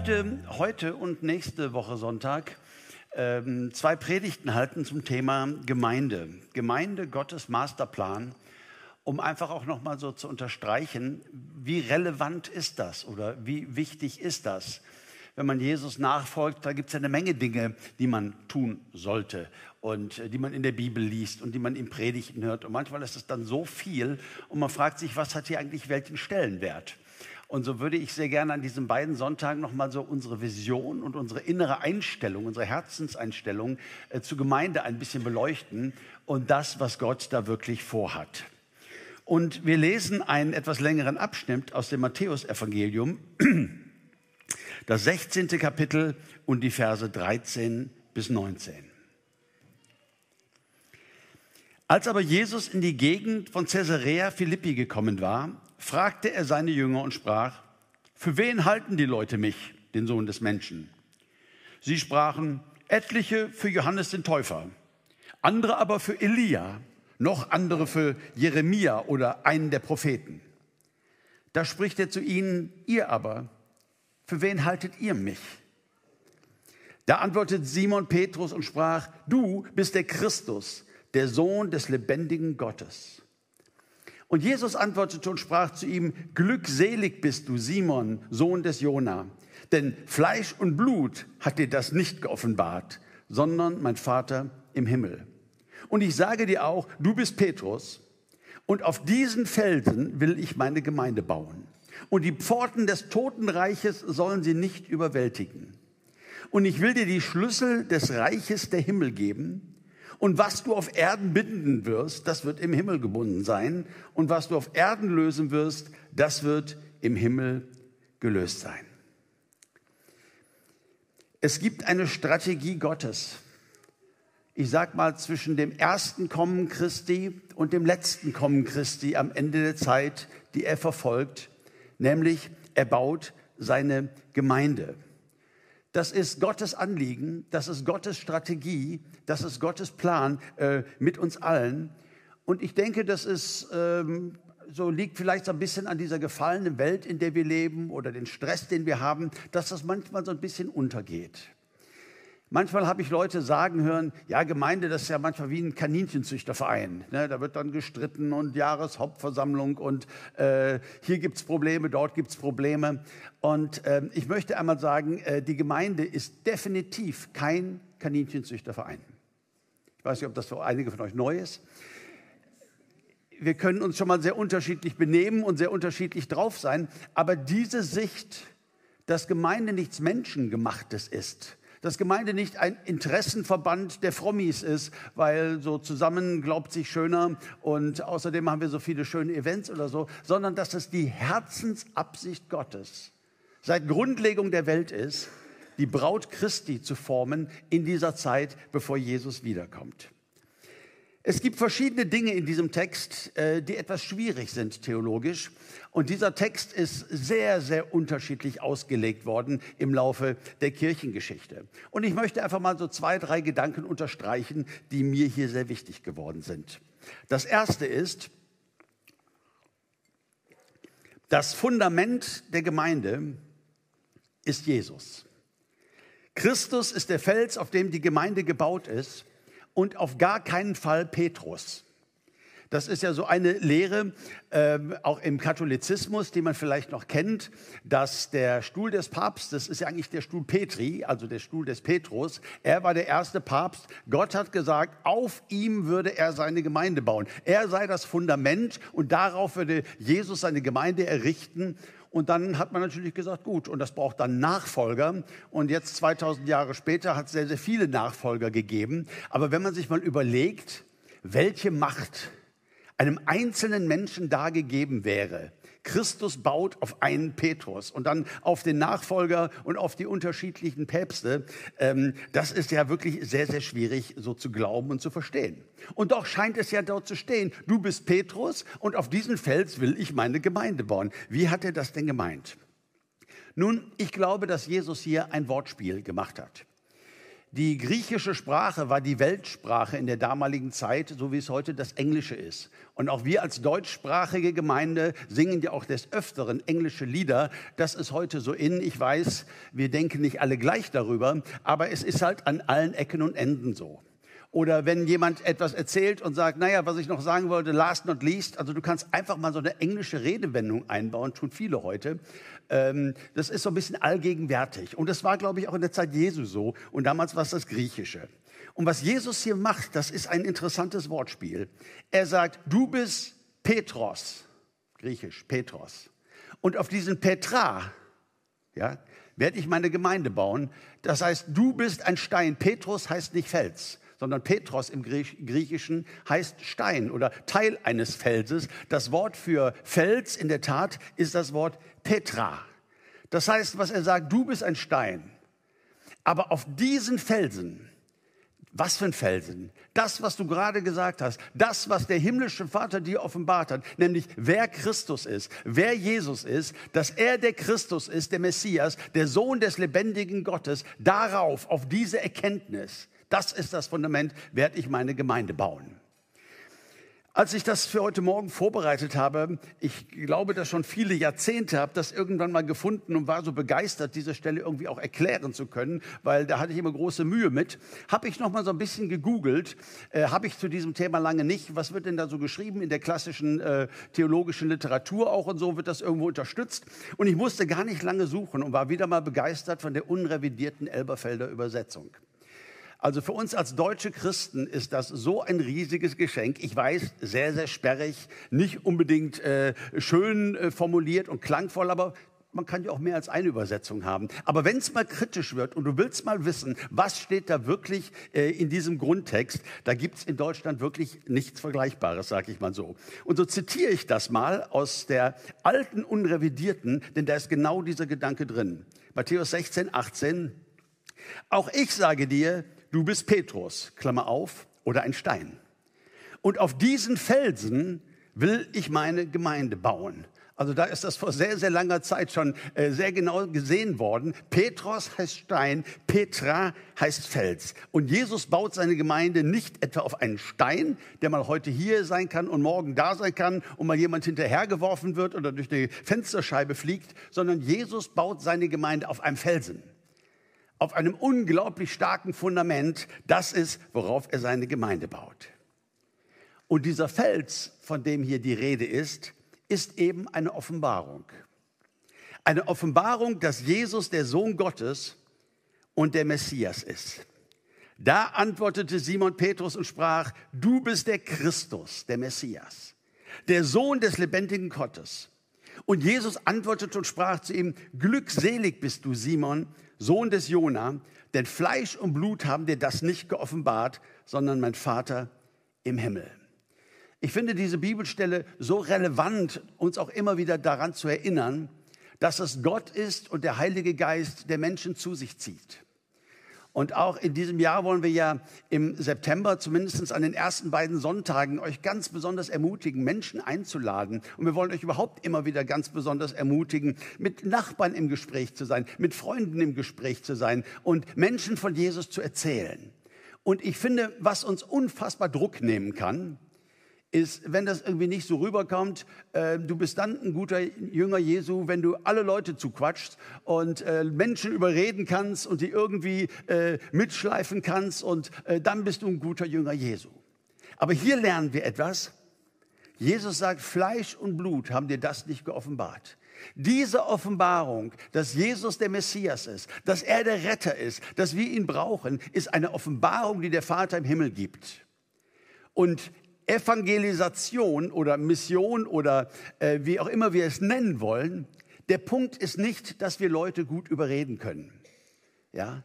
möchte heute und nächste Woche Sonntag ähm, zwei Predigten halten zum Thema Gemeinde. Gemeinde, Gottes Masterplan, um einfach auch nochmal so zu unterstreichen, wie relevant ist das oder wie wichtig ist das? Wenn man Jesus nachfolgt, da gibt es ja eine Menge Dinge, die man tun sollte und äh, die man in der Bibel liest und die man im Predigten hört. Und manchmal ist es dann so viel und man fragt sich, was hat hier eigentlich welchen Stellenwert? Und so würde ich sehr gerne an diesen beiden Sonntagen nochmal so unsere Vision und unsere innere Einstellung, unsere Herzenseinstellung äh, zur Gemeinde ein bisschen beleuchten und das, was Gott da wirklich vorhat. Und wir lesen einen etwas längeren Abschnitt aus dem Matthäusevangelium, das 16. Kapitel und die Verse 13 bis 19. Als aber Jesus in die Gegend von Caesarea Philippi gekommen war, fragte er seine Jünger und sprach, für wen halten die Leute mich, den Sohn des Menschen? Sie sprachen, etliche für Johannes den Täufer, andere aber für Elia, noch andere für Jeremia oder einen der Propheten. Da spricht er zu ihnen, ihr aber, für wen haltet ihr mich? Da antwortet Simon Petrus und sprach, du bist der Christus, der Sohn des lebendigen Gottes. Und Jesus antwortete und sprach zu ihm, glückselig bist du, Simon, Sohn des Jona, denn Fleisch und Blut hat dir das nicht geoffenbart, sondern mein Vater im Himmel. Und ich sage dir auch, du bist Petrus, und auf diesen Felsen will ich meine Gemeinde bauen. Und die Pforten des Totenreiches sollen sie nicht überwältigen. Und ich will dir die Schlüssel des Reiches der Himmel geben. Und was du auf Erden binden wirst, das wird im Himmel gebunden sein. Und was du auf Erden lösen wirst, das wird im Himmel gelöst sein. Es gibt eine Strategie Gottes. Ich sag mal zwischen dem ersten Kommen Christi und dem letzten Kommen Christi am Ende der Zeit, die er verfolgt, nämlich er baut seine Gemeinde. Das ist Gottes Anliegen, das ist Gottes Strategie, das ist Gottes Plan äh, mit uns allen. Und ich denke, das ist ähm, so liegt vielleicht so ein bisschen an dieser gefallenen Welt, in der wir leben oder den Stress, den wir haben, dass das manchmal so ein bisschen untergeht. Manchmal habe ich Leute sagen hören, ja, Gemeinde, das ist ja manchmal wie ein Kaninchenzüchterverein. Ne? Da wird dann gestritten und Jahreshauptversammlung und äh, hier gibt es Probleme, dort gibt es Probleme. Und äh, ich möchte einmal sagen, äh, die Gemeinde ist definitiv kein Kaninchenzüchterverein. Ich weiß nicht, ob das für einige von euch neu ist. Wir können uns schon mal sehr unterschiedlich benehmen und sehr unterschiedlich drauf sein, aber diese Sicht, dass Gemeinde nichts Menschengemachtes ist, dass Gemeinde nicht ein Interessenverband der Frommis ist, weil so zusammen glaubt sich schöner und außerdem haben wir so viele schöne Events oder so, sondern dass es die Herzensabsicht Gottes seit Grundlegung der Welt ist, die Braut Christi zu formen in dieser Zeit, bevor Jesus wiederkommt. Es gibt verschiedene Dinge in diesem Text, äh, die etwas schwierig sind theologisch. Und dieser Text ist sehr, sehr unterschiedlich ausgelegt worden im Laufe der Kirchengeschichte. Und ich möchte einfach mal so zwei, drei Gedanken unterstreichen, die mir hier sehr wichtig geworden sind. Das erste ist, das Fundament der Gemeinde ist Jesus. Christus ist der Fels, auf dem die Gemeinde gebaut ist und auf gar keinen Fall Petrus. Das ist ja so eine Lehre, ähm, auch im Katholizismus, die man vielleicht noch kennt, dass der Stuhl des Papstes ist ja eigentlich der Stuhl Petri, also der Stuhl des Petrus. Er war der erste Papst. Gott hat gesagt, auf ihm würde er seine Gemeinde bauen. Er sei das Fundament und darauf würde Jesus seine Gemeinde errichten. Und dann hat man natürlich gesagt, gut, und das braucht dann Nachfolger. Und jetzt 2000 Jahre später hat es sehr, sehr viele Nachfolger gegeben. Aber wenn man sich mal überlegt, welche Macht einem einzelnen Menschen da gegeben wäre, Christus baut auf einen Petrus und dann auf den Nachfolger und auf die unterschiedlichen Päpste. Ähm, das ist ja wirklich sehr, sehr schwierig so zu glauben und zu verstehen. Und doch scheint es ja dort zu stehen, du bist Petrus und auf diesen Fels will ich meine Gemeinde bauen. Wie hat er das denn gemeint? Nun, ich glaube, dass Jesus hier ein Wortspiel gemacht hat. Die griechische Sprache war die Weltsprache in der damaligen Zeit, so wie es heute das Englische ist. Und auch wir als deutschsprachige Gemeinde singen ja auch des Öfteren englische Lieder. Das ist heute so in. Ich weiß, wir denken nicht alle gleich darüber, aber es ist halt an allen Ecken und Enden so. Oder wenn jemand etwas erzählt und sagt, naja, was ich noch sagen wollte, last not least, also du kannst einfach mal so eine englische Redewendung einbauen, tun viele heute. Ähm, das ist so ein bisschen allgegenwärtig. Und das war, glaube ich, auch in der Zeit Jesu so. Und damals war es das Griechische. Und was Jesus hier macht, das ist ein interessantes Wortspiel. Er sagt, du bist Petros, griechisch Petros. Und auf diesen Petra, ja, werde ich meine Gemeinde bauen. Das heißt, du bist ein Stein. Petrus heißt nicht Fels sondern Petros im Griechischen heißt Stein oder Teil eines Felses. Das Wort für Fels in der Tat ist das Wort Petra. Das heißt, was er sagt, du bist ein Stein. Aber auf diesen Felsen, was für ein Felsen? Das, was du gerade gesagt hast, das, was der himmlische Vater dir offenbart hat, nämlich wer Christus ist, wer Jesus ist, dass er der Christus ist, der Messias, der Sohn des lebendigen Gottes, darauf, auf diese Erkenntnis, das ist das Fundament, werde ich meine Gemeinde bauen. Als ich das für heute Morgen vorbereitet habe, ich glaube, dass schon viele Jahrzehnte habe das irgendwann mal gefunden und war so begeistert, diese Stelle irgendwie auch erklären zu können, weil da hatte ich immer große Mühe mit. Habe ich noch mal so ein bisschen gegoogelt, äh, habe ich zu diesem Thema lange nicht. Was wird denn da so geschrieben in der klassischen äh, theologischen Literatur auch und so wird das irgendwo unterstützt. Und ich musste gar nicht lange suchen und war wieder mal begeistert von der unrevidierten Elberfelder Übersetzung. Also für uns als deutsche Christen ist das so ein riesiges Geschenk. Ich weiß, sehr, sehr sperrig, nicht unbedingt äh, schön äh, formuliert und klangvoll, aber man kann ja auch mehr als eine Übersetzung haben. Aber wenn es mal kritisch wird und du willst mal wissen, was steht da wirklich äh, in diesem Grundtext, da gibt es in Deutschland wirklich nichts Vergleichbares, sage ich mal so. Und so zitiere ich das mal aus der alten Unrevidierten, denn da ist genau dieser Gedanke drin. Matthäus 16, 18. Auch ich sage dir, du bist Petrus, Klammer auf, oder ein Stein. Und auf diesen Felsen will ich meine Gemeinde bauen. Also da ist das vor sehr, sehr langer Zeit schon äh, sehr genau gesehen worden. Petros heißt Stein, Petra heißt Fels. Und Jesus baut seine Gemeinde nicht etwa auf einen Stein, der mal heute hier sein kann und morgen da sein kann und mal jemand hinterhergeworfen wird oder durch die Fensterscheibe fliegt, sondern Jesus baut seine Gemeinde auf einem Felsen auf einem unglaublich starken Fundament. Das ist, worauf er seine Gemeinde baut. Und dieser Fels, von dem hier die Rede ist, ist eben eine Offenbarung. Eine Offenbarung, dass Jesus der Sohn Gottes und der Messias ist. Da antwortete Simon Petrus und sprach, du bist der Christus, der Messias, der Sohn des lebendigen Gottes. Und Jesus antwortete und sprach zu ihm, glückselig bist du, Simon, Sohn des Jona, denn Fleisch und Blut haben dir das nicht geoffenbart, sondern mein Vater im Himmel. Ich finde diese Bibelstelle so relevant, uns auch immer wieder daran zu erinnern, dass es Gott ist und der Heilige Geist, der Menschen zu sich zieht. Und auch in diesem Jahr wollen wir ja im September, zumindest an den ersten beiden Sonntagen, euch ganz besonders ermutigen, Menschen einzuladen. Und wir wollen euch überhaupt immer wieder ganz besonders ermutigen, mit Nachbarn im Gespräch zu sein, mit Freunden im Gespräch zu sein und Menschen von Jesus zu erzählen. Und ich finde, was uns unfassbar Druck nehmen kann, ist, wenn das irgendwie nicht so rüberkommt, äh, du bist dann ein guter Jünger Jesu, wenn du alle Leute zuquatschst und äh, Menschen überreden kannst und die irgendwie äh, mitschleifen kannst und äh, dann bist du ein guter Jünger Jesu. Aber hier lernen wir etwas. Jesus sagt, Fleisch und Blut haben dir das nicht geoffenbart. Diese Offenbarung, dass Jesus der Messias ist, dass er der Retter ist, dass wir ihn brauchen, ist eine Offenbarung, die der Vater im Himmel gibt. Und Evangelisation oder Mission oder äh, wie auch immer wir es nennen wollen, der Punkt ist nicht, dass wir Leute gut überreden können. Ja,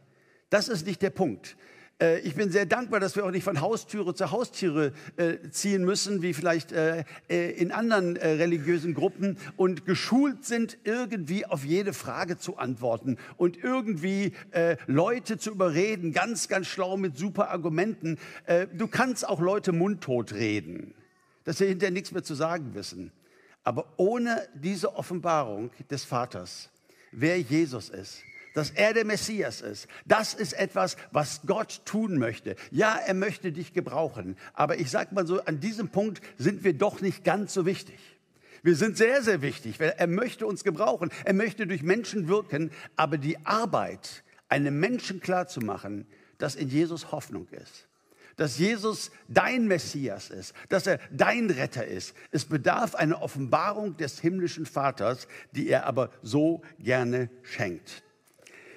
das ist nicht der Punkt. Äh, ich bin sehr dankbar, dass wir auch nicht von Haustüre zu Haustüre äh, ziehen müssen, wie vielleicht äh, in anderen religiösen Gruppen und geschult sind, irgendwie auf jede Frage zu antworten und irgendwie Leute zu überreden, ganz, ganz schlau mit super Argumenten. Du kannst auch Leute mundtot reden, dass sie hinterher nichts mehr zu sagen wissen. Aber ohne diese Offenbarung des Vaters, wer Jesus ist, dass er der Messias ist. Das ist etwas, was Gott tun möchte. Ja, er möchte dich gebrauchen. Aber ich sage mal so, an diesem Punkt sind wir doch nicht ganz so wichtig. Wir sind sehr, sehr wichtig. Er möchte uns gebrauchen. Er möchte durch Menschen wirken. Aber die Arbeit, einem Menschen klarzumachen, dass in Jesus Hoffnung ist, dass Jesus dein Messias ist, dass er dein Retter ist. Es bedarf einer Offenbarung des himmlischen Vaters, die er aber so gerne schenkt.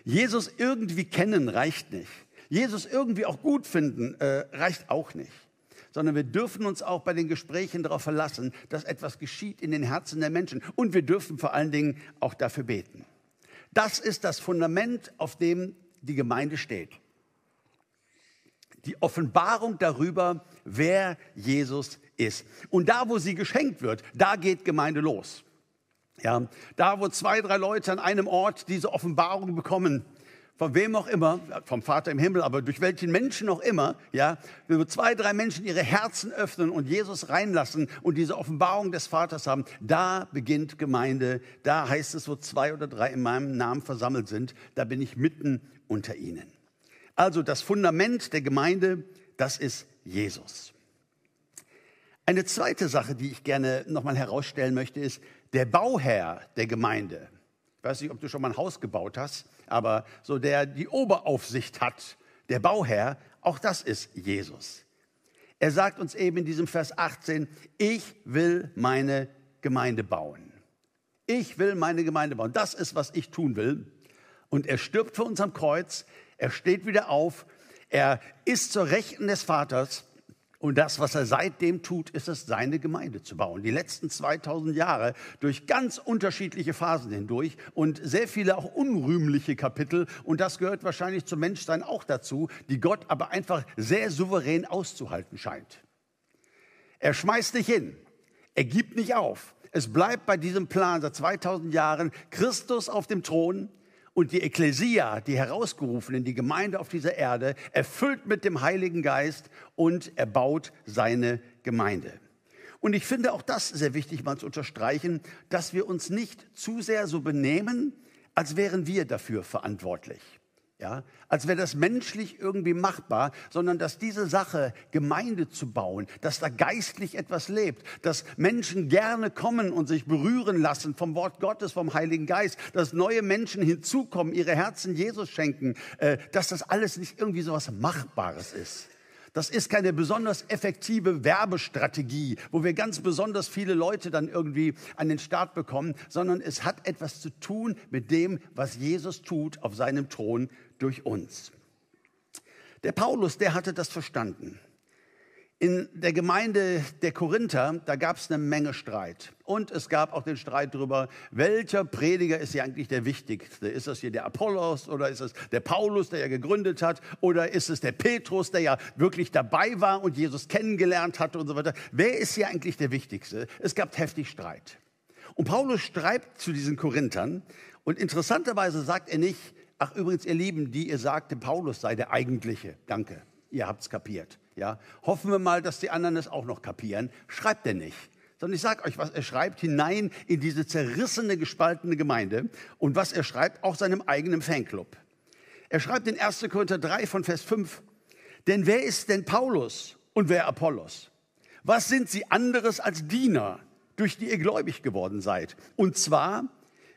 Jesus irgendwie kennen reicht nicht. Jesus irgendwie auch gut finden äh, reicht auch nicht. Sondern wir dürfen uns auch bei den Gesprächen darauf verlassen, dass etwas geschieht in den Herzen der Menschen. Und wir dürfen vor allen Dingen auch dafür beten. Das ist das Fundament, auf dem die Gemeinde steht die Offenbarung darüber, wer Jesus ist. Und da, wo sie geschenkt wird, da geht Gemeinde los. Ja, da, wo zwei, drei Leute an einem Ort diese Offenbarung bekommen, von wem auch immer, vom Vater im Himmel, aber durch welchen Menschen auch immer, ja, wo zwei, drei Menschen ihre Herzen öffnen und Jesus reinlassen und diese Offenbarung des Vaters haben, da beginnt Gemeinde. Da heißt es, wo zwei oder drei in meinem Namen versammelt sind, da bin ich mitten unter ihnen. Also das Fundament der Gemeinde, das ist Jesus. Eine zweite Sache, die ich gerne nochmal herausstellen möchte, ist der Bauherr der Gemeinde. Ich weiß nicht, ob du schon mal ein Haus gebaut hast, aber so der die Oberaufsicht hat, der Bauherr, auch das ist Jesus. Er sagt uns eben in diesem Vers 18, ich will meine Gemeinde bauen. Ich will meine Gemeinde bauen. Das ist, was ich tun will. Und er stirbt für uns am Kreuz. Er steht wieder auf. Er ist zur Rechten des Vaters. Und das, was er seitdem tut, ist es, seine Gemeinde zu bauen. Die letzten 2000 Jahre durch ganz unterschiedliche Phasen hindurch und sehr viele auch unrühmliche Kapitel. Und das gehört wahrscheinlich zum Menschsein auch dazu, die Gott aber einfach sehr souverän auszuhalten scheint. Er schmeißt nicht hin. Er gibt nicht auf. Es bleibt bei diesem Plan seit 2000 Jahren Christus auf dem Thron und die Ekklesia, die herausgerufenen, die Gemeinde auf dieser Erde, erfüllt mit dem Heiligen Geist und er baut seine Gemeinde. Und ich finde auch das sehr wichtig mal zu unterstreichen, dass wir uns nicht zu sehr so benehmen, als wären wir dafür verantwortlich ja, als wäre das menschlich irgendwie machbar, sondern dass diese Sache, Gemeinde zu bauen, dass da geistlich etwas lebt, dass Menschen gerne kommen und sich berühren lassen vom Wort Gottes, vom Heiligen Geist, dass neue Menschen hinzukommen, ihre Herzen Jesus schenken, äh, dass das alles nicht irgendwie so was Machbares ist. Das ist keine besonders effektive Werbestrategie, wo wir ganz besonders viele Leute dann irgendwie an den Start bekommen, sondern es hat etwas zu tun mit dem, was Jesus tut auf seinem Thron durch uns. Der Paulus, der hatte das verstanden. In der Gemeinde der Korinther, da gab es eine Menge Streit. Und es gab auch den Streit darüber, welcher Prediger ist hier eigentlich der wichtigste? Ist das hier der Apollos oder ist es der Paulus, der ja gegründet hat? Oder ist es der Petrus, der ja wirklich dabei war und Jesus kennengelernt hatte und so weiter? Wer ist hier eigentlich der Wichtigste? Es gab heftig Streit. Und Paulus schreibt zu diesen Korinthern und interessanterweise sagt er nicht, ach übrigens ihr Lieben, die ihr sagt, der Paulus sei der eigentliche. Danke, ihr habt's kapiert. Ja, hoffen wir mal, dass die anderen es auch noch kapieren. Schreibt er nicht. Sondern ich sage euch, was er schreibt, hinein in diese zerrissene, gespaltene Gemeinde und was er schreibt, auch seinem eigenen Fanclub. Er schreibt in 1. Korinther 3 von Vers 5, denn wer ist denn Paulus und wer Apollos? Was sind sie anderes als Diener, durch die ihr gläubig geworden seid? Und zwar,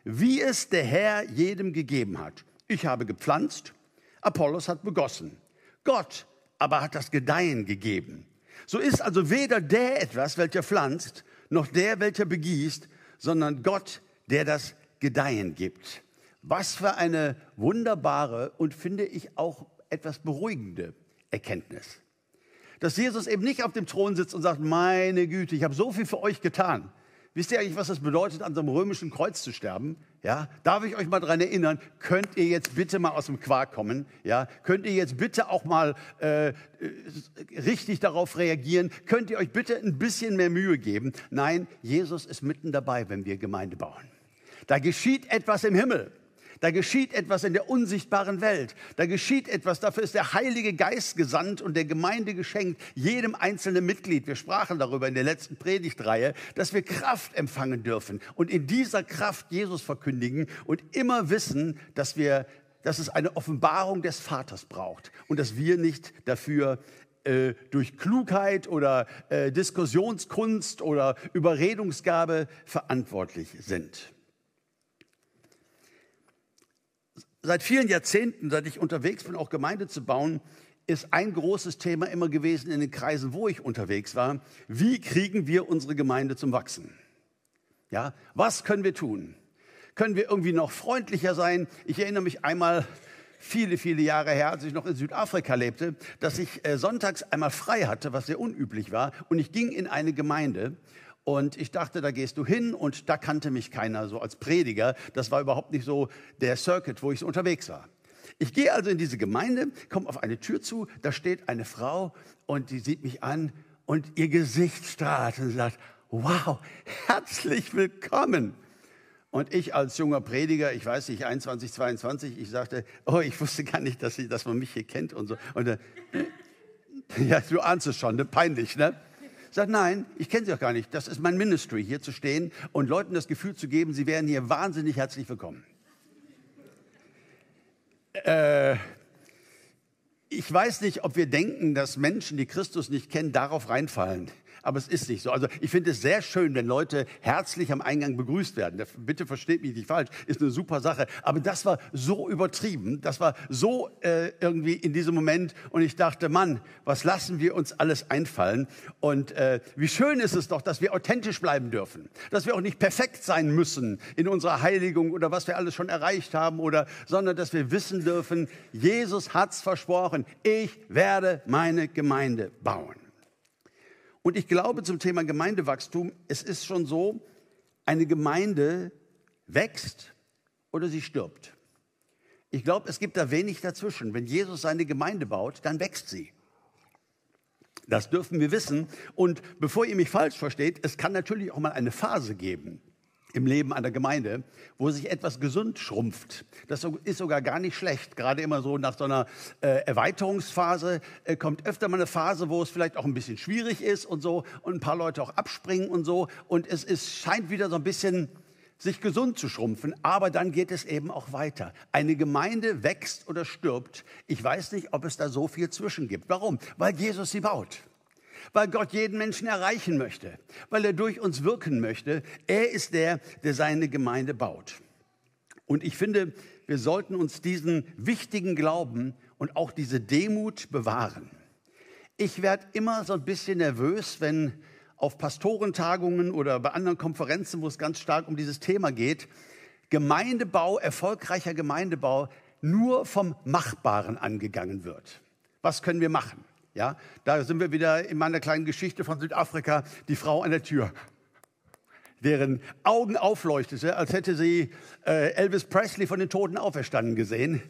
wie es der Herr jedem gegeben hat. Ich habe gepflanzt, Apollos hat begossen. Gott aber hat das Gedeihen gegeben. So ist also weder der etwas, welcher pflanzt, noch der, welcher begießt, sondern Gott, der das Gedeihen gibt. Was für eine wunderbare und finde ich auch etwas beruhigende Erkenntnis. Dass Jesus eben nicht auf dem Thron sitzt und sagt, meine Güte, ich habe so viel für euch getan. Wisst ihr eigentlich, was das bedeutet, an so einem römischen Kreuz zu sterben? Ja, darf ich euch mal daran erinnern? Könnt ihr jetzt bitte mal aus dem Quark kommen? Ja, könnt ihr jetzt bitte auch mal äh, richtig darauf reagieren? Könnt ihr euch bitte ein bisschen mehr Mühe geben? Nein, Jesus ist mitten dabei, wenn wir Gemeinde bauen. Da geschieht etwas im Himmel. Da geschieht etwas in der unsichtbaren Welt. Da geschieht etwas, dafür ist der Heilige Geist gesandt und der Gemeinde geschenkt, jedem einzelnen Mitglied. Wir sprachen darüber in der letzten Predigtreihe, dass wir Kraft empfangen dürfen und in dieser Kraft Jesus verkündigen und immer wissen, dass wir dass es eine Offenbarung des Vaters braucht und dass wir nicht dafür äh, durch Klugheit oder äh, Diskussionskunst oder Überredungsgabe verantwortlich sind. Seit vielen Jahrzehnten, seit ich unterwegs bin, auch Gemeinde zu bauen, ist ein großes Thema immer gewesen in den Kreisen, wo ich unterwegs war. Wie kriegen wir unsere Gemeinde zum Wachsen? Ja, was können wir tun? Können wir irgendwie noch freundlicher sein? Ich erinnere mich einmal, viele, viele Jahre her, als ich noch in Südafrika lebte, dass ich äh, sonntags einmal frei hatte, was sehr unüblich war. Und ich ging in eine Gemeinde und ich dachte, da gehst du hin und da kannte mich keiner so als Prediger. Das war überhaupt nicht so der Circuit, wo ich so unterwegs war. Ich gehe also in diese Gemeinde, komme auf eine Tür zu, da steht eine Frau und die sieht mich an und ihr Gesicht strahlt und sagt, wow, herzlich willkommen. Und ich als junger Prediger, ich weiß nicht, 21, 22, ich sagte, oh, ich wusste gar nicht, dass, sie, dass man mich hier kennt und so. Und äh, ja, du ahnst es schon, ne? peinlich, ne? Sagt, nein, ich kenne sie auch gar nicht. Das ist mein Ministry, hier zu stehen und Leuten das Gefühl zu geben, sie wären hier wahnsinnig herzlich willkommen. Äh, ich weiß nicht, ob wir denken, dass Menschen, die Christus nicht kennen, darauf reinfallen aber es ist nicht so. Also ich finde es sehr schön, wenn Leute herzlich am Eingang begrüßt werden. Bitte versteht mich nicht falsch, ist eine super Sache. Aber das war so übertrieben, das war so äh, irgendwie in diesem Moment und ich dachte, Mann, was lassen wir uns alles einfallen? Und äh, wie schön ist es doch, dass wir authentisch bleiben dürfen, dass wir auch nicht perfekt sein müssen in unserer Heiligung oder was wir alles schon erreicht haben oder, sondern dass wir wissen dürfen, Jesus hat's versprochen, ich werde meine Gemeinde bauen. Und ich glaube zum Thema Gemeindewachstum, es ist schon so, eine Gemeinde wächst oder sie stirbt. Ich glaube, es gibt da wenig dazwischen. Wenn Jesus seine Gemeinde baut, dann wächst sie. Das dürfen wir wissen. Und bevor ihr mich falsch versteht, es kann natürlich auch mal eine Phase geben, im Leben einer Gemeinde, wo sich etwas gesund schrumpft. Das ist sogar gar nicht schlecht. Gerade immer so nach so einer äh, Erweiterungsphase äh, kommt öfter mal eine Phase, wo es vielleicht auch ein bisschen schwierig ist und so und ein paar Leute auch abspringen und so. Und es ist, scheint wieder so ein bisschen sich gesund zu schrumpfen, aber dann geht es eben auch weiter. Eine Gemeinde wächst oder stirbt. Ich weiß nicht, ob es da so viel zwischen gibt. Warum? Weil Jesus sie baut weil Gott jeden Menschen erreichen möchte, weil er durch uns wirken möchte. Er ist der, der seine Gemeinde baut. Und ich finde, wir sollten uns diesen wichtigen Glauben und auch diese Demut bewahren. Ich werde immer so ein bisschen nervös, wenn auf Pastorentagungen oder bei anderen Konferenzen, wo es ganz stark um dieses Thema geht, Gemeindebau, erfolgreicher Gemeindebau nur vom Machbaren angegangen wird. Was können wir machen? Ja, da sind wir wieder in meiner kleinen Geschichte von Südafrika, die Frau an der Tür, deren Augen aufleuchtete, als hätte sie äh, Elvis Presley von den Toten auferstanden gesehen,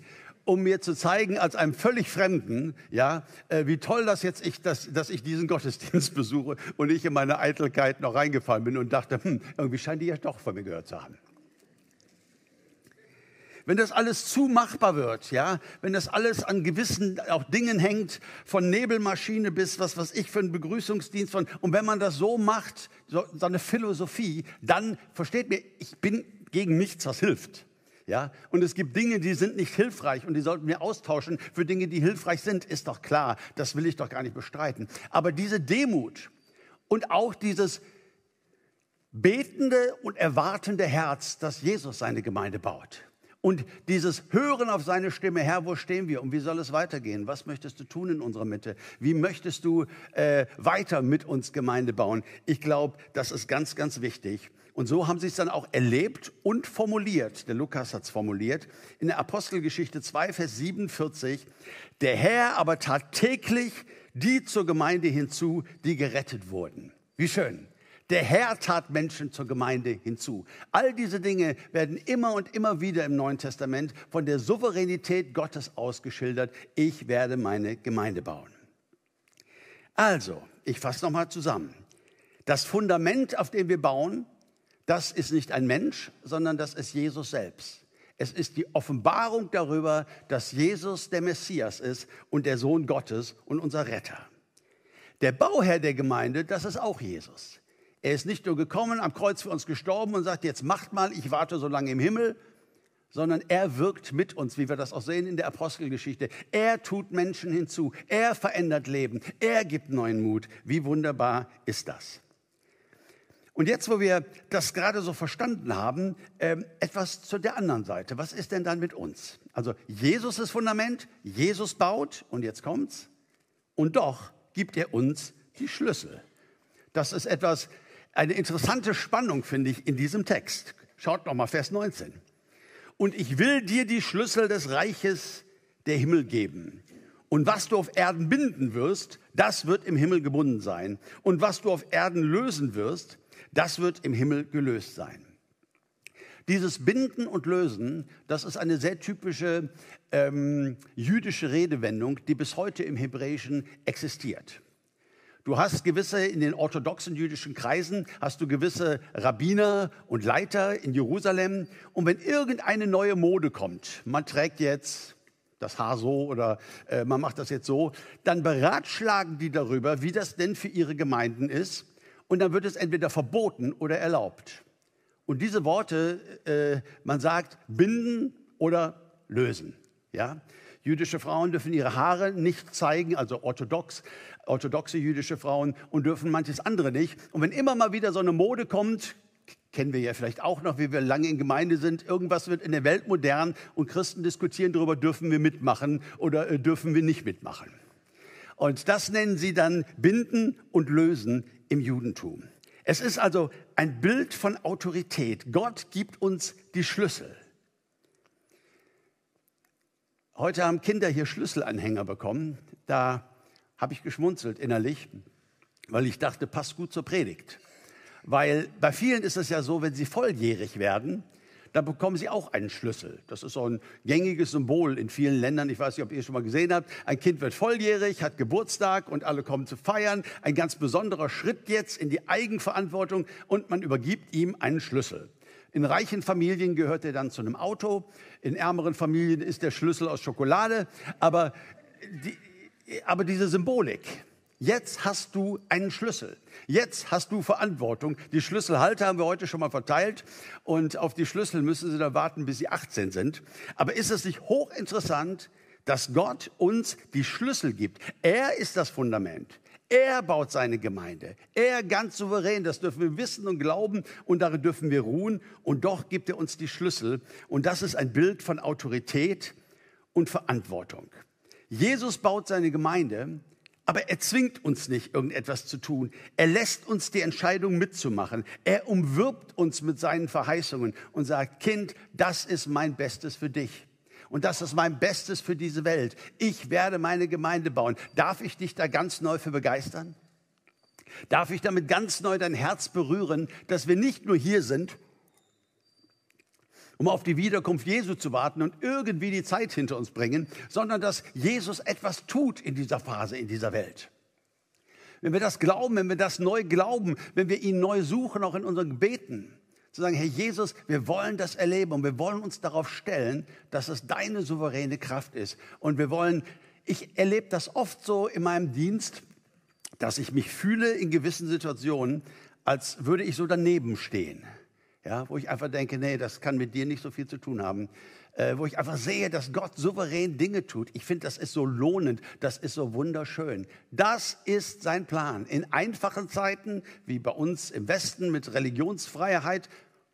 um mir zu zeigen, als einem völlig Fremden, ja, äh, wie toll das jetzt ich, dass, dass ich diesen Gottesdienst besuche und ich in meine Eitelkeit noch reingefallen bin und dachte, hm, irgendwie scheint die ja doch von mir gehört zu haben wenn das alles zu machbar wird, ja, wenn das alles an gewissen auch Dingen hängt, von Nebelmaschine bis was was ich für einen Begrüßungsdienst von, und wenn man das so macht, so, so eine Philosophie, dann versteht mir, ich bin gegen nichts, was hilft. Ja, und es gibt Dinge, die sind nicht hilfreich und die sollten wir austauschen für Dinge, die hilfreich sind, ist doch klar. Das will ich doch gar nicht bestreiten. Aber diese Demut und auch dieses betende und erwartende Herz, dass Jesus seine Gemeinde baut, und dieses Hören auf seine Stimme, Herr, wo stehen wir und wie soll es weitergehen? Was möchtest du tun in unserer Mitte? Wie möchtest du äh, weiter mit uns Gemeinde bauen? Ich glaube, das ist ganz, ganz wichtig. Und so haben sie es dann auch erlebt und formuliert. Der Lukas hat es formuliert in der Apostelgeschichte 2, Vers 47. Der Herr aber tat täglich die zur Gemeinde hinzu, die gerettet wurden. Wie schön. Der Herr tat Menschen zur Gemeinde hinzu. All diese Dinge werden immer und immer wieder im Neuen Testament von der Souveränität Gottes ausgeschildert. Ich werde meine Gemeinde bauen. Also, ich fasse nochmal zusammen. Das Fundament, auf dem wir bauen, das ist nicht ein Mensch, sondern das ist Jesus selbst. Es ist die Offenbarung darüber, dass Jesus der Messias ist und der Sohn Gottes und unser Retter. Der Bauherr der Gemeinde, das ist auch Jesus. Er ist nicht nur gekommen, am Kreuz für uns gestorben und sagt, jetzt macht mal, ich warte so lange im Himmel, sondern er wirkt mit uns, wie wir das auch sehen in der Apostelgeschichte. Er tut Menschen hinzu, er verändert Leben, er gibt neuen Mut. Wie wunderbar ist das? Und jetzt, wo wir das gerade so verstanden haben, äh, etwas zu der anderen Seite. Was ist denn dann mit uns? Also Jesus ist Fundament, Jesus baut und jetzt kommt's. Und doch gibt er uns die Schlüssel. Das ist etwas, eine interessante Spannung, finde ich, in diesem Text. Schaut noch mal Vers 19 und ich will dir die Schlüssel des Reiches der Himmel geben. Und was du auf Erden binden wirst, das wird im Himmel gebunden sein. Und was du auf Erden lösen wirst, das wird im Himmel gelöst sein. Dieses Binden und Lösen, das ist eine sehr typische ähm, jüdische Redewendung, die bis heute im Hebräischen existiert. Du hast gewisse, in den orthodoxen jüdischen Kreisen, hast du gewisse Rabbiner und Leiter in Jerusalem. Und wenn irgendeine neue Mode kommt, man trägt jetzt das Haar so oder äh, man macht das jetzt so, dann beratschlagen die darüber, wie das denn für ihre Gemeinden ist. Und dann wird es entweder verboten oder erlaubt. Und diese Worte, äh, man sagt, binden oder lösen. Ja? Jüdische Frauen dürfen ihre Haare nicht zeigen, also orthodox, orthodoxe jüdische Frauen und dürfen manches andere nicht. Und wenn immer mal wieder so eine Mode kommt, kennen wir ja vielleicht auch noch, wie wir lange in Gemeinde sind, irgendwas wird in der Welt modern und Christen diskutieren darüber, dürfen wir mitmachen oder äh, dürfen wir nicht mitmachen. Und das nennen sie dann Binden und Lösen im Judentum. Es ist also ein Bild von Autorität. Gott gibt uns die Schlüssel. Heute haben Kinder hier Schlüsselanhänger bekommen. Da habe ich geschmunzelt innerlich, weil ich dachte, passt gut zur Predigt. Weil bei vielen ist es ja so, wenn sie volljährig werden, dann bekommen sie auch einen Schlüssel. Das ist so ein gängiges Symbol in vielen Ländern. Ich weiß nicht, ob ihr es schon mal gesehen habt. Ein Kind wird volljährig, hat Geburtstag und alle kommen zu feiern. Ein ganz besonderer Schritt jetzt in die Eigenverantwortung und man übergibt ihm einen Schlüssel. In reichen Familien gehört er dann zu einem Auto, in ärmeren Familien ist der Schlüssel aus Schokolade, aber, die, aber diese Symbolik, Jetzt hast du einen Schlüssel. Jetzt hast du Verantwortung. Die Schlüsselhalter haben wir heute schon mal verteilt und auf die Schlüssel müssen sie dann warten, bis sie 18 sind. Aber ist es nicht hochinteressant, dass Gott uns die Schlüssel gibt? Er ist das Fundament. Er baut seine Gemeinde. Er ganz souverän, das dürfen wir wissen und glauben und darin dürfen wir ruhen. Und doch gibt er uns die Schlüssel. Und das ist ein Bild von Autorität und Verantwortung. Jesus baut seine Gemeinde, aber er zwingt uns nicht, irgendetwas zu tun. Er lässt uns die Entscheidung mitzumachen. Er umwirbt uns mit seinen Verheißungen und sagt, Kind, das ist mein Bestes für dich. Und das ist mein Bestes für diese Welt. Ich werde meine Gemeinde bauen. Darf ich dich da ganz neu für begeistern? Darf ich damit ganz neu dein Herz berühren, dass wir nicht nur hier sind, um auf die Wiederkunft Jesu zu warten und irgendwie die Zeit hinter uns bringen, sondern dass Jesus etwas tut in dieser Phase, in dieser Welt. Wenn wir das glauben, wenn wir das neu glauben, wenn wir ihn neu suchen, auch in unseren Gebeten, zu sagen, Herr Jesus, wir wollen das erleben und wir wollen uns darauf stellen, dass es deine souveräne Kraft ist. Und wir wollen, ich erlebe das oft so in meinem Dienst, dass ich mich fühle in gewissen Situationen, als würde ich so daneben stehen. Ja, wo ich einfach denke, nee, das kann mit dir nicht so viel zu tun haben. Äh, wo ich einfach sehe, dass Gott souverän Dinge tut. Ich finde, das ist so lohnend, das ist so wunderschön. Das ist sein Plan. In einfachen Zeiten, wie bei uns im Westen mit Religionsfreiheit,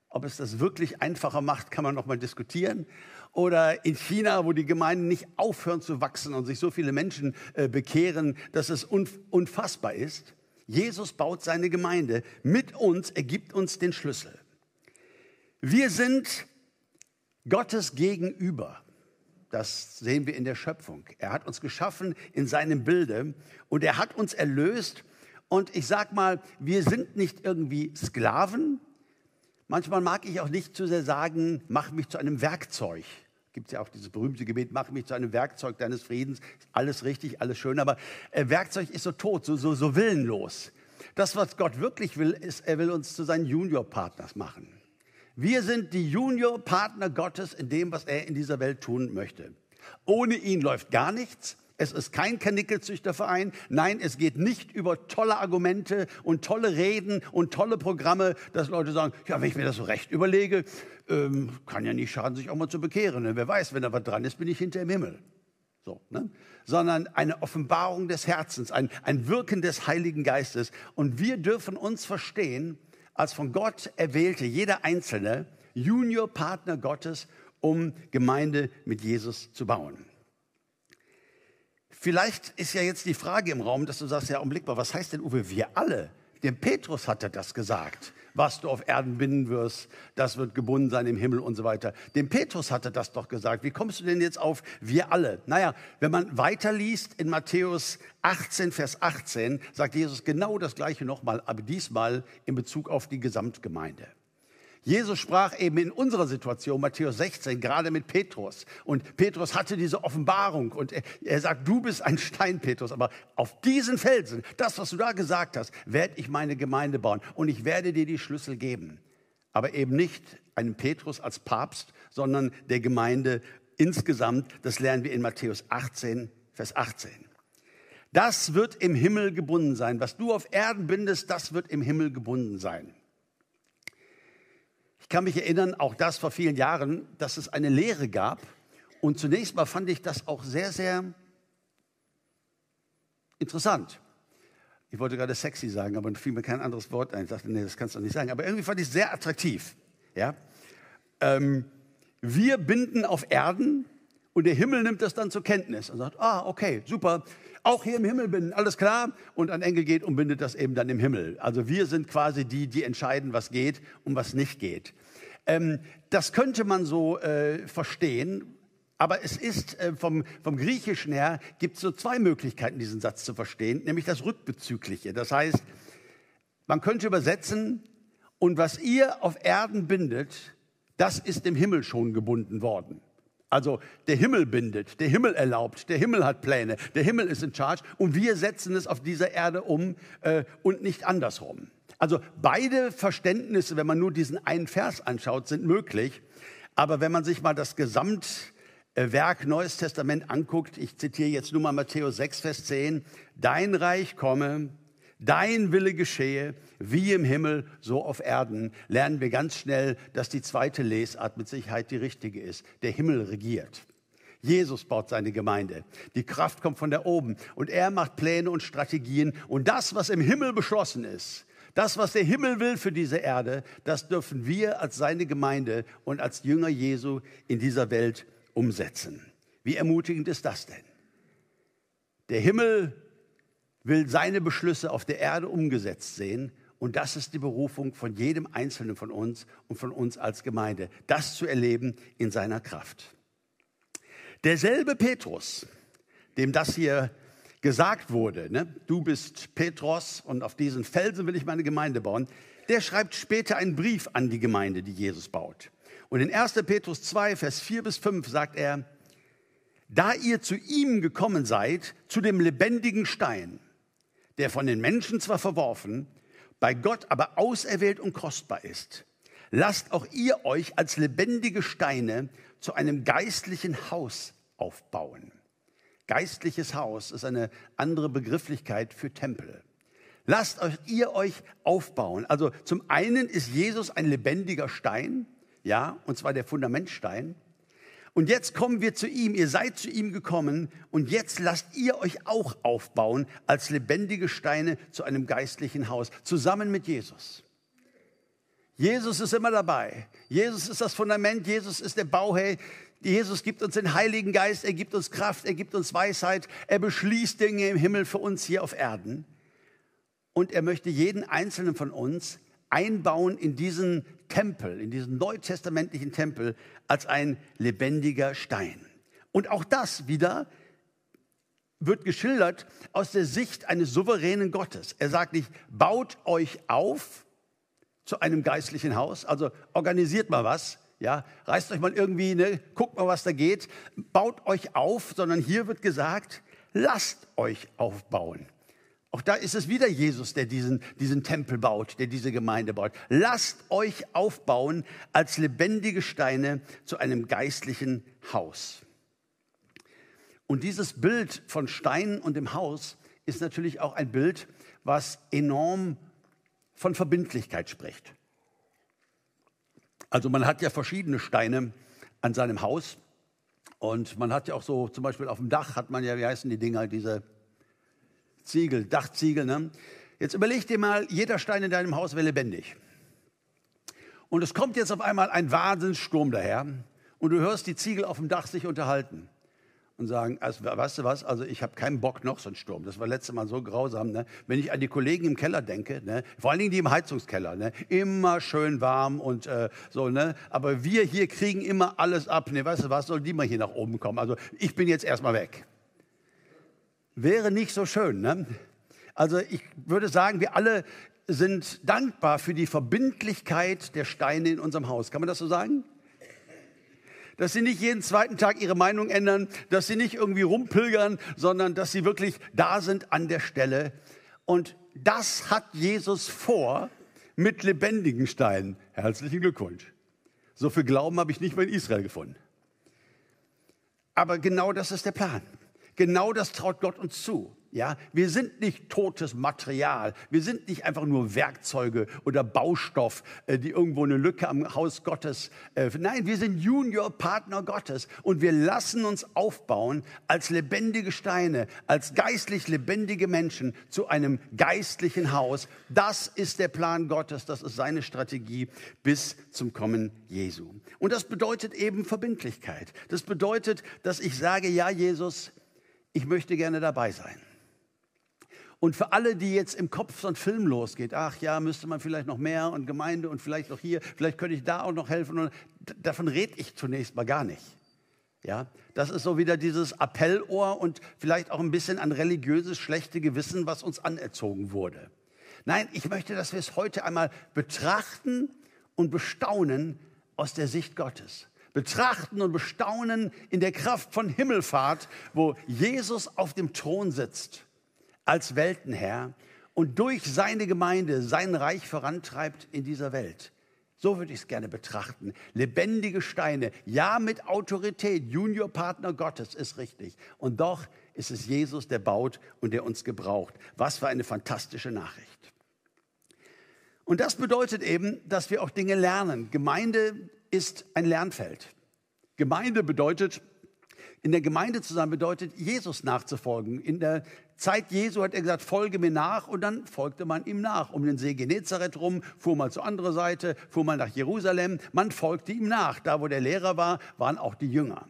ob es das wirklich einfacher macht, kann man noch mal diskutieren. Oder in China, wo die Gemeinden nicht aufhören zu wachsen und sich so viele Menschen äh, bekehren, dass es unfassbar ist. Jesus baut seine Gemeinde mit uns, er gibt uns den Schlüssel. Wir sind Gottes Gegenüber. Das sehen wir in der Schöpfung. Er hat uns geschaffen in seinem Bilde und er hat uns erlöst. Und ich sag mal, wir sind nicht irgendwie Sklaven. Manchmal mag ich auch nicht zu sehr sagen, mach mich zu einem Werkzeug. Gibt es ja auch dieses berühmte Gebet, mach mich zu einem Werkzeug deines Friedens. Alles richtig, alles schön, aber äh, Werkzeug ist so tot, so, so, so willenlos. Das, was Gott wirklich will, ist, er will uns zu seinen Juniorpartners machen. Wir sind die Juniorpartner Gottes in dem, was er in dieser Welt tun möchte. Ohne ihn läuft gar nichts. Es ist kein Kanickelzüchterverein. Nein, es geht nicht über tolle Argumente und tolle Reden und tolle Programme, dass Leute sagen, ja, wenn ich mir das so recht überlege, ähm, kann ja nicht schaden, sich auch mal zu bekehren. Wer weiß, wenn da was dran ist, bin ich hinter im Himmel. So, ne? Sondern eine Offenbarung des Herzens, ein, ein Wirken des Heiligen Geistes. Und wir dürfen uns verstehen als von Gott erwählte, jeder Einzelne, Juniorpartner Gottes, um Gemeinde mit Jesus zu bauen. Vielleicht ist ja jetzt die Frage im Raum, dass du sagst, ja, Augenblick mal, was heißt denn, Uwe, wir alle? Dem Petrus hat er das gesagt. Was du auf Erden binden wirst, das wird gebunden sein im Himmel und so weiter. Dem Petrus hat er das doch gesagt. Wie kommst du denn jetzt auf wir alle? Naja, wenn man weiterliest in Matthäus 18, Vers 18, sagt Jesus genau das Gleiche nochmal, aber diesmal in Bezug auf die Gesamtgemeinde. Jesus sprach eben in unserer Situation, Matthäus 16, gerade mit Petrus. Und Petrus hatte diese Offenbarung und er, er, sagt, du bist ein Stein, Petrus, aber auf diesen Felsen, das, was du da gesagt hast, werde ich meine Gemeinde bauen und ich werde dir die Schlüssel geben. Aber eben nicht einem Petrus als Papst, sondern der Gemeinde insgesamt. Das lernen wir in Matthäus 18, Vers 18. Das wird im Himmel gebunden sein. Was du auf Erden bindest, das wird im Himmel gebunden sein. Ich kann mich erinnern, auch das vor vielen Jahren, dass es eine Lehre gab. Und zunächst mal fand ich das auch sehr, sehr interessant. Ich wollte gerade sexy sagen, aber fiel mir kein anderes Wort ein. Ich dachte, nee, das kannst du nicht sagen. Aber irgendwie fand ich es sehr attraktiv. Ja? Ähm, wir binden auf Erden und der Himmel nimmt das dann zur Kenntnis und sagt, ah, okay, super, auch hier im Himmel binden, alles klar. Und ein Engel geht und bindet das eben dann im Himmel. Also wir sind quasi die, die entscheiden, was geht und was nicht geht. Ähm, das könnte man so äh, verstehen, aber es ist äh, vom, vom Griechischen her, gibt es so zwei Möglichkeiten, diesen Satz zu verstehen, nämlich das Rückbezügliche. Das heißt, man könnte übersetzen, und was ihr auf Erden bindet, das ist im Himmel schon gebunden worden. Also der Himmel bindet, der Himmel erlaubt, der Himmel hat Pläne, der Himmel ist in Charge und wir setzen es auf dieser Erde um äh, und nicht andersrum. Also beide Verständnisse, wenn man nur diesen einen Vers anschaut, sind möglich. Aber wenn man sich mal das Gesamtwerk Neues Testament anguckt, ich zitiere jetzt nur mal Matthäus 6, Vers 10, dein Reich komme, Dein Wille geschehe, wie im Himmel, so auf Erden, lernen wir ganz schnell, dass die zweite Lesart mit Sicherheit die richtige ist. Der Himmel regiert. Jesus baut seine Gemeinde. Die Kraft kommt von da oben und er macht Pläne und Strategien. Und das, was im Himmel beschlossen ist, das, was der Himmel will für diese Erde, das dürfen wir als seine Gemeinde und als Jünger Jesu in dieser Welt umsetzen. Wie ermutigend ist das denn? Der Himmel will seine Beschlüsse auf der Erde umgesetzt sehen. Und das ist die Berufung von jedem Einzelnen von uns und von uns als Gemeinde, das zu erleben in seiner Kraft. Derselbe Petrus, dem das hier gesagt wurde, ne? du bist Petros und auf diesen Felsen will ich meine Gemeinde bauen, der schreibt später einen Brief an die Gemeinde, die Jesus baut. Und in 1. Petrus 2, Vers 4 bis 5 sagt er, da ihr zu ihm gekommen seid, zu dem lebendigen Stein, der von den Menschen zwar verworfen, bei Gott aber auserwählt und kostbar ist. Lasst auch ihr euch als lebendige Steine zu einem geistlichen Haus aufbauen. Geistliches Haus ist eine andere Begrifflichkeit für Tempel. Lasst euch ihr euch aufbauen. Also zum einen ist Jesus ein lebendiger Stein, ja, und zwar der Fundamentstein. Und jetzt kommen wir zu ihm, ihr seid zu ihm gekommen und jetzt lasst ihr euch auch aufbauen als lebendige Steine zu einem geistlichen Haus, zusammen mit Jesus. Jesus ist immer dabei. Jesus ist das Fundament, Jesus ist der Bauherr. Jesus gibt uns den Heiligen Geist, er gibt uns Kraft, er gibt uns Weisheit, er beschließt Dinge im Himmel für uns hier auf Erden. Und er möchte jeden einzelnen von uns einbauen in diesen Tempel, in diesen neutestamentlichen Tempel als ein lebendiger Stein. Und auch das wieder wird geschildert aus der Sicht eines souveränen Gottes. Er sagt nicht, baut euch auf zu einem geistlichen Haus, also organisiert mal was, ja, reißt euch mal irgendwie, ne, guckt mal, was da geht, baut euch auf, sondern hier wird gesagt, lasst euch aufbauen. Auch da ist es wieder Jesus, der diesen, diesen Tempel baut, der diese Gemeinde baut. Lasst euch aufbauen als lebendige Steine zu einem geistlichen Haus. Und dieses Bild von Steinen und dem Haus ist natürlich auch ein Bild, was enorm von Verbindlichkeit spricht. Also man hat ja verschiedene Steine an seinem Haus und man hat ja auch so, zum Beispiel auf dem Dach hat man ja, wie heißen die Dinger, diese Ziegel, Dachziegel. Ne? Jetzt überleg dir mal, jeder Stein in deinem Haus wäre lebendig. Und es kommt jetzt auf einmal ein Wahnsinnssturm daher und du hörst die Ziegel auf dem Dach sich unterhalten und sagen, also, weißt du was, also ich habe keinen Bock noch so einen Sturm. Das war letztes Mal so grausam. Ne? Wenn ich an die Kollegen im Keller denke, ne? vor allen Dingen die im Heizungskeller, ne? immer schön warm und äh, so. Ne? Aber wir hier kriegen immer alles ab. Ne? Weißt du was, soll die mal hier nach oben kommen? Also ich bin jetzt erstmal weg. Wäre nicht so schön. Ne? Also ich würde sagen, wir alle sind dankbar für die Verbindlichkeit der Steine in unserem Haus. Kann man das so sagen? dass sie nicht jeden zweiten Tag ihre Meinung ändern, dass sie nicht irgendwie rumpilgern, sondern dass sie wirklich da sind an der Stelle. Und das hat Jesus vor mit lebendigen Steinen. Herzlichen Glückwunsch. So viel Glauben habe ich nicht mehr in Israel gefunden. Aber genau das ist der Plan. Genau das traut Gott uns zu. Ja, wir sind nicht totes Material. Wir sind nicht einfach nur Werkzeuge oder Baustoff, äh, die irgendwo eine Lücke am Haus Gottes. Äh, nein, wir sind Junior-Partner Gottes und wir lassen uns aufbauen als lebendige Steine, als geistlich lebendige Menschen zu einem geistlichen Haus. Das ist der Plan Gottes. Das ist seine Strategie bis zum Kommen Jesu. Und das bedeutet eben Verbindlichkeit. Das bedeutet, dass ich sage, ja, Jesus, ich möchte gerne dabei sein. Und für alle, die jetzt im Kopf so ein Film losgeht, ach ja, müsste man vielleicht noch mehr und Gemeinde und vielleicht noch hier, vielleicht könnte ich da auch noch helfen. Und davon rede ich zunächst mal gar nicht. Ja, das ist so wieder dieses Appellohr und vielleicht auch ein bisschen ein religiöses schlechte Gewissen, was uns anerzogen wurde. Nein, ich möchte, dass wir es heute einmal betrachten und bestaunen aus der Sicht Gottes. Betrachten und bestaunen in der Kraft von Himmelfahrt, wo Jesus auf dem Thron sitzt als Weltenherr und durch seine Gemeinde sein Reich vorantreibt in dieser Welt. So würde ich es gerne betrachten. Lebendige Steine, ja mit Autorität, Juniorpartner Gottes ist richtig. Und doch ist es Jesus, der baut und der uns gebraucht. Was für eine fantastische Nachricht. Und das bedeutet eben, dass wir auch Dinge lernen. Gemeinde ist ein Lernfeld. Gemeinde bedeutet, in der Gemeinde zu sein bedeutet, Jesus nachzufolgen. In der Zeit Jesu hat er gesagt, folge mir nach und dann folgte man ihm nach. Um den See Genezareth rum, fuhr mal zur anderen Seite, fuhr mal nach Jerusalem. Man folgte ihm nach. Da, wo der Lehrer war, waren auch die Jünger.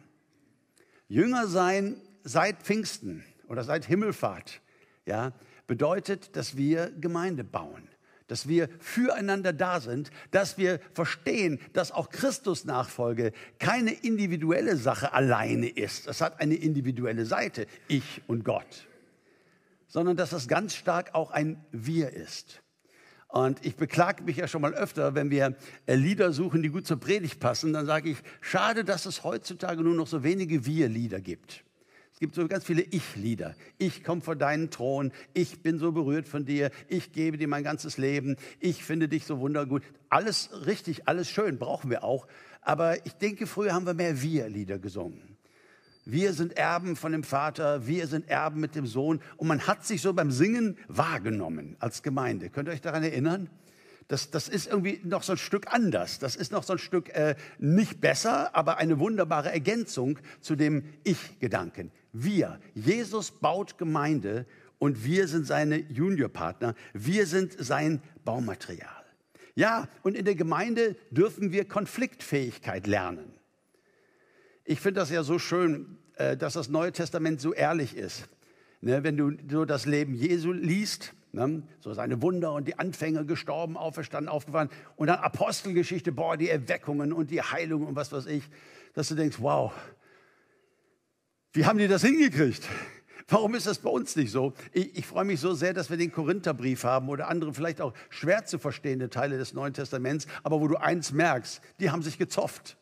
Jünger sein seit Pfingsten oder seit Himmelfahrt, ja, bedeutet, dass wir Gemeinde bauen dass wir füreinander da sind, dass wir verstehen, dass auch Christus-Nachfolge keine individuelle Sache alleine ist. Es hat eine individuelle Seite, ich und Gott sondern dass das ganz stark auch ein Wir ist. Und ich beklage mich ja schon mal öfter, wenn wir äh, Lieder suchen, die gut zur Predigt passen, dann sage ich, schade, dass es heutzutage nur noch so wenige Wir-Lieder gibt. Es gibt so ganz viele Ich-Lieder. Ich komme vor deinen Thron, ich bin so berührt von dir, ich gebe dir mein ganzes Leben, ich finde dich so wundergut. Alles richtig, alles schön, brauchen wir auch. Aber ich denke, früher haben wir mehr Wir-Lieder gesungen. Wir sind Erben von dem Vater, wir sind Erben mit dem Sohn. Und man hat sich so beim Singen wahrgenommen als Gemeinde. Könnt ihr euch daran erinnern? Das, das ist irgendwie noch so ein Stück anders. Das ist noch so ein Stück äh, nicht besser, aber eine wunderbare Ergänzung zu dem Ich-Gedanken. Wir, Jesus baut Gemeinde und wir sind seine Juniorpartner. Wir sind sein Baumaterial. Ja, und in der Gemeinde dürfen wir Konfliktfähigkeit lernen. Ich finde das ja so schön, äh, dass das Neue Testament so ehrlich ist. Ne, wenn du so das Leben Jesu liest, ne, so seine Wunder und die Anfänge gestorben, auferstanden, aufgefahren und dann Apostelgeschichte, boah, die Erweckungen und die Heilungen und was weiß ich, dass du denkst, wow, wie haben die das hingekriegt? Warum ist das bei uns nicht so? Ich, ich, freue mich so sehr, dass wir den Korintherbrief haben oder andere vielleicht auch schwer zu verstehende Teile des Neuen Testaments, aber wo du eins merkst, die haben sich gezofft.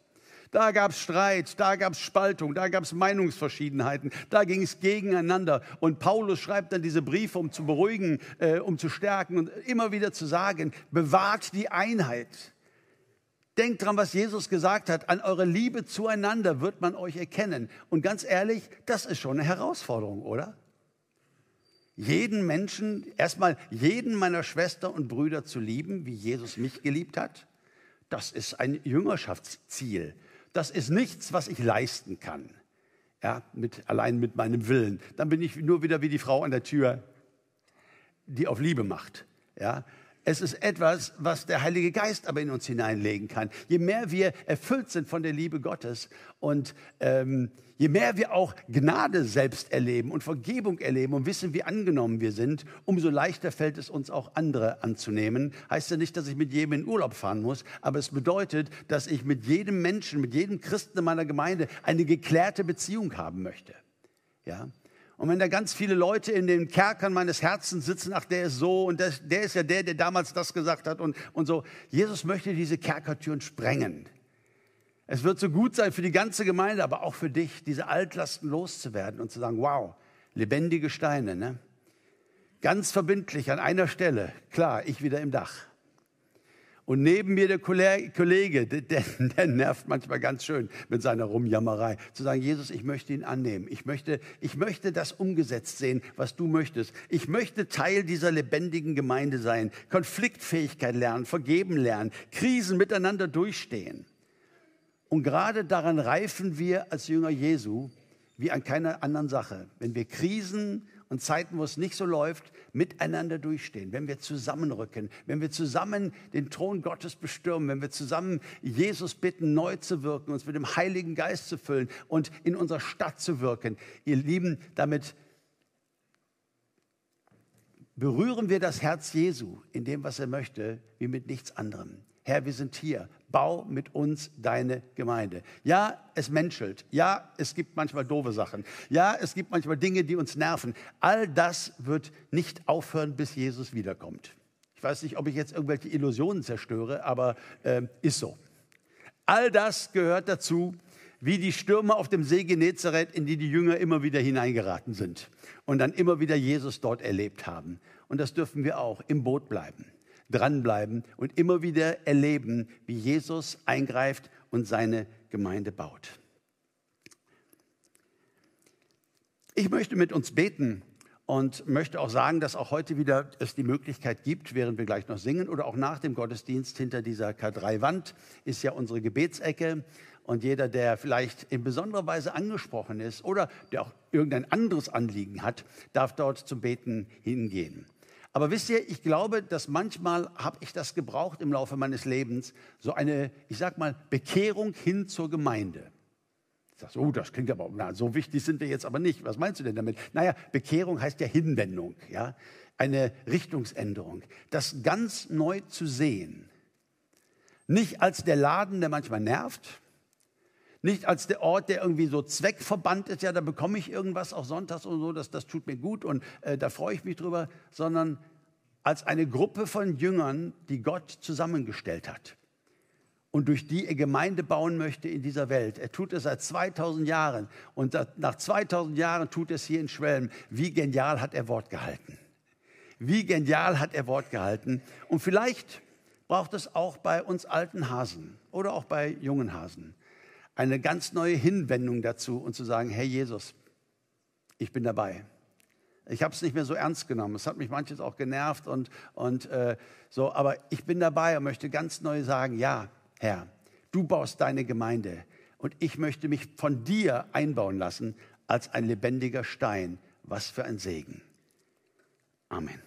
Da gab es Streit, da gab es Spaltung, da gab es Meinungsverschiedenheiten, da ging es gegeneinander. Und Paulus schreibt dann diese Briefe, um zu beruhigen, äh, um zu stärken und immer wieder zu sagen, bewahrt die Einheit. Denkt dran, was Jesus gesagt hat. An eure Liebe zueinander wird man euch erkennen. Und ganz ehrlich, das ist schon eine Herausforderung, oder? Jeden Menschen, erstmal jeden meiner Schwester und Brüder zu lieben, wie Jesus mich geliebt hat, das ist ein Jüngerschaftsziel. Das ist nichts, was ich leisten kann. Ja, mit, allein mit meinem Willen. Dann bin ich nur wieder wie die Frau an der Tür, die auf Liebe macht. Ja, es ist etwas, was der Heilige Geist aber in uns hineinlegen kann. Je mehr wir erfüllt sind von der Liebe Gottes und ähm, je mehr wir auch Gnade selbst erleben und Vergebung erleben und wissen, wie angenommen wir sind, umso leichter fällt es uns auch andere anzunehmen. Heißt ja nicht, dass ich mit jedem in Urlaub fahren muss, aber es bedeutet, dass ich mit jedem Menschen, mit jedem Christen in meiner Gemeinde eine geklärte Beziehung haben möchte. Ja, und wenn da ganz viele Leute in den Kerkern meines Herzens sitzen, ach, der ist so und das, der ist ja der, der damals das gesagt hat und, und so. Jesus möchte diese Kerkertüren sprengen. Es wird so gut sein für die ganze Gemeinde, aber auch für dich, diese Altlasten loszuwerden und zu sagen, wow, lebendige Steine, ne? Ganz verbindlich an einer Stelle, klar, ich wieder im Dach. Und neben mir der Kollege, der, der, nervt manchmal ganz schön mit seiner Rumjammerei, zu sagen, Jesus, ich möchte ihn annehmen. Ich möchte, ich möchte das umgesetzt sehen, was du möchtest. Ich möchte Teil dieser lebendigen Gemeinde sein, Konfliktfähigkeit lernen, vergeben lernen, Krisen miteinander durchstehen. Und gerade daran reifen wir als Jünger Jesu wie an keiner anderen Sache. Wenn wir Krisen und Zeiten, wo es nicht so läuft, miteinander durchstehen, wenn wir zusammenrücken, wenn wir zusammen den Thron Gottes bestürmen, wenn wir zusammen Jesus bitten, neu zu wirken, uns mit dem Heiligen Geist zu füllen und in unserer Stadt zu wirken. Ihr Lieben, damit berühren wir das Herz Jesu in dem, was er möchte, wie mit nichts anderem. Herr, wir sind hier. Bau mit uns deine Gemeinde. Ja, es menschelt. Ja, es gibt manchmal doofe Sachen. Ja, es gibt manchmal Dinge, die uns nerven. All das wird nicht aufhören, bis Jesus wiederkommt. Ich weiß nicht, ob ich jetzt irgendwelche Illusionen zerstöre, aber äh, ist so. All das gehört dazu, wie die Stürme auf dem See Genezareth, in die die Jünger immer wieder hineingeraten sind und dann immer wieder Jesus dort erlebt haben. Und das dürfen wir auch im Boot bleiben dranbleiben und immer wieder erleben, wie Jesus eingreift und seine Gemeinde baut. Ich möchte mit uns beten und möchte auch sagen, dass auch heute wieder es die Möglichkeit gibt, während wir gleich noch singen oder auch nach dem Gottesdienst hinter dieser K3-Wand ist ja unsere Gebetsecke. Und jeder, der vielleicht in besonderer Weise angesprochen ist oder der auch irgendein anderes Anliegen hat, darf dort zum Beten hingehen. Aber wisst ihr, ich glaube, dass manchmal habe ich das gebraucht im Laufe meines Lebens, so eine, ich sag mal, Bekehrung hin zur Gemeinde. Ich sage, oh, das klingt aber, na, so wichtig sind wir jetzt aber nicht. Was meinst du denn damit? Naja, Bekehrung heißt ja Hinwendung, ja, eine Richtungsänderung. Das ganz neu zu sehen. Nicht als der Laden, der manchmal nervt, nicht als der Ort, der irgendwie so zweckverbannt ist, ja, da bekomme ich irgendwas auch sonntags und so, das, das tut mir gut und äh, da freue ich mich drüber, sondern als eine Gruppe von Jüngern, die Gott zusammengestellt hat und durch die er Gemeinde bauen möchte in dieser Welt. Er tut es seit 2000 Jahren und nach 2000 Jahren tut es hier in Schwelm. Wie genial hat er Wort gehalten? Wie genial hat er Wort gehalten? Und vielleicht braucht es auch bei uns alten Hasen oder auch bei jungen Hasen eine ganz neue Hinwendung dazu und zu sagen, hey Jesus, ich bin dabei. Ich habe es nicht mehr so ernst genommen. Es hat mich manches auch genervt und, und äh, so, aber ich bin dabei und möchte ganz neu sagen, ja, Herr, du baust deine Gemeinde und ich möchte mich von dir einbauen lassen als ein lebendiger Stein. Was für ein Segen. Amen.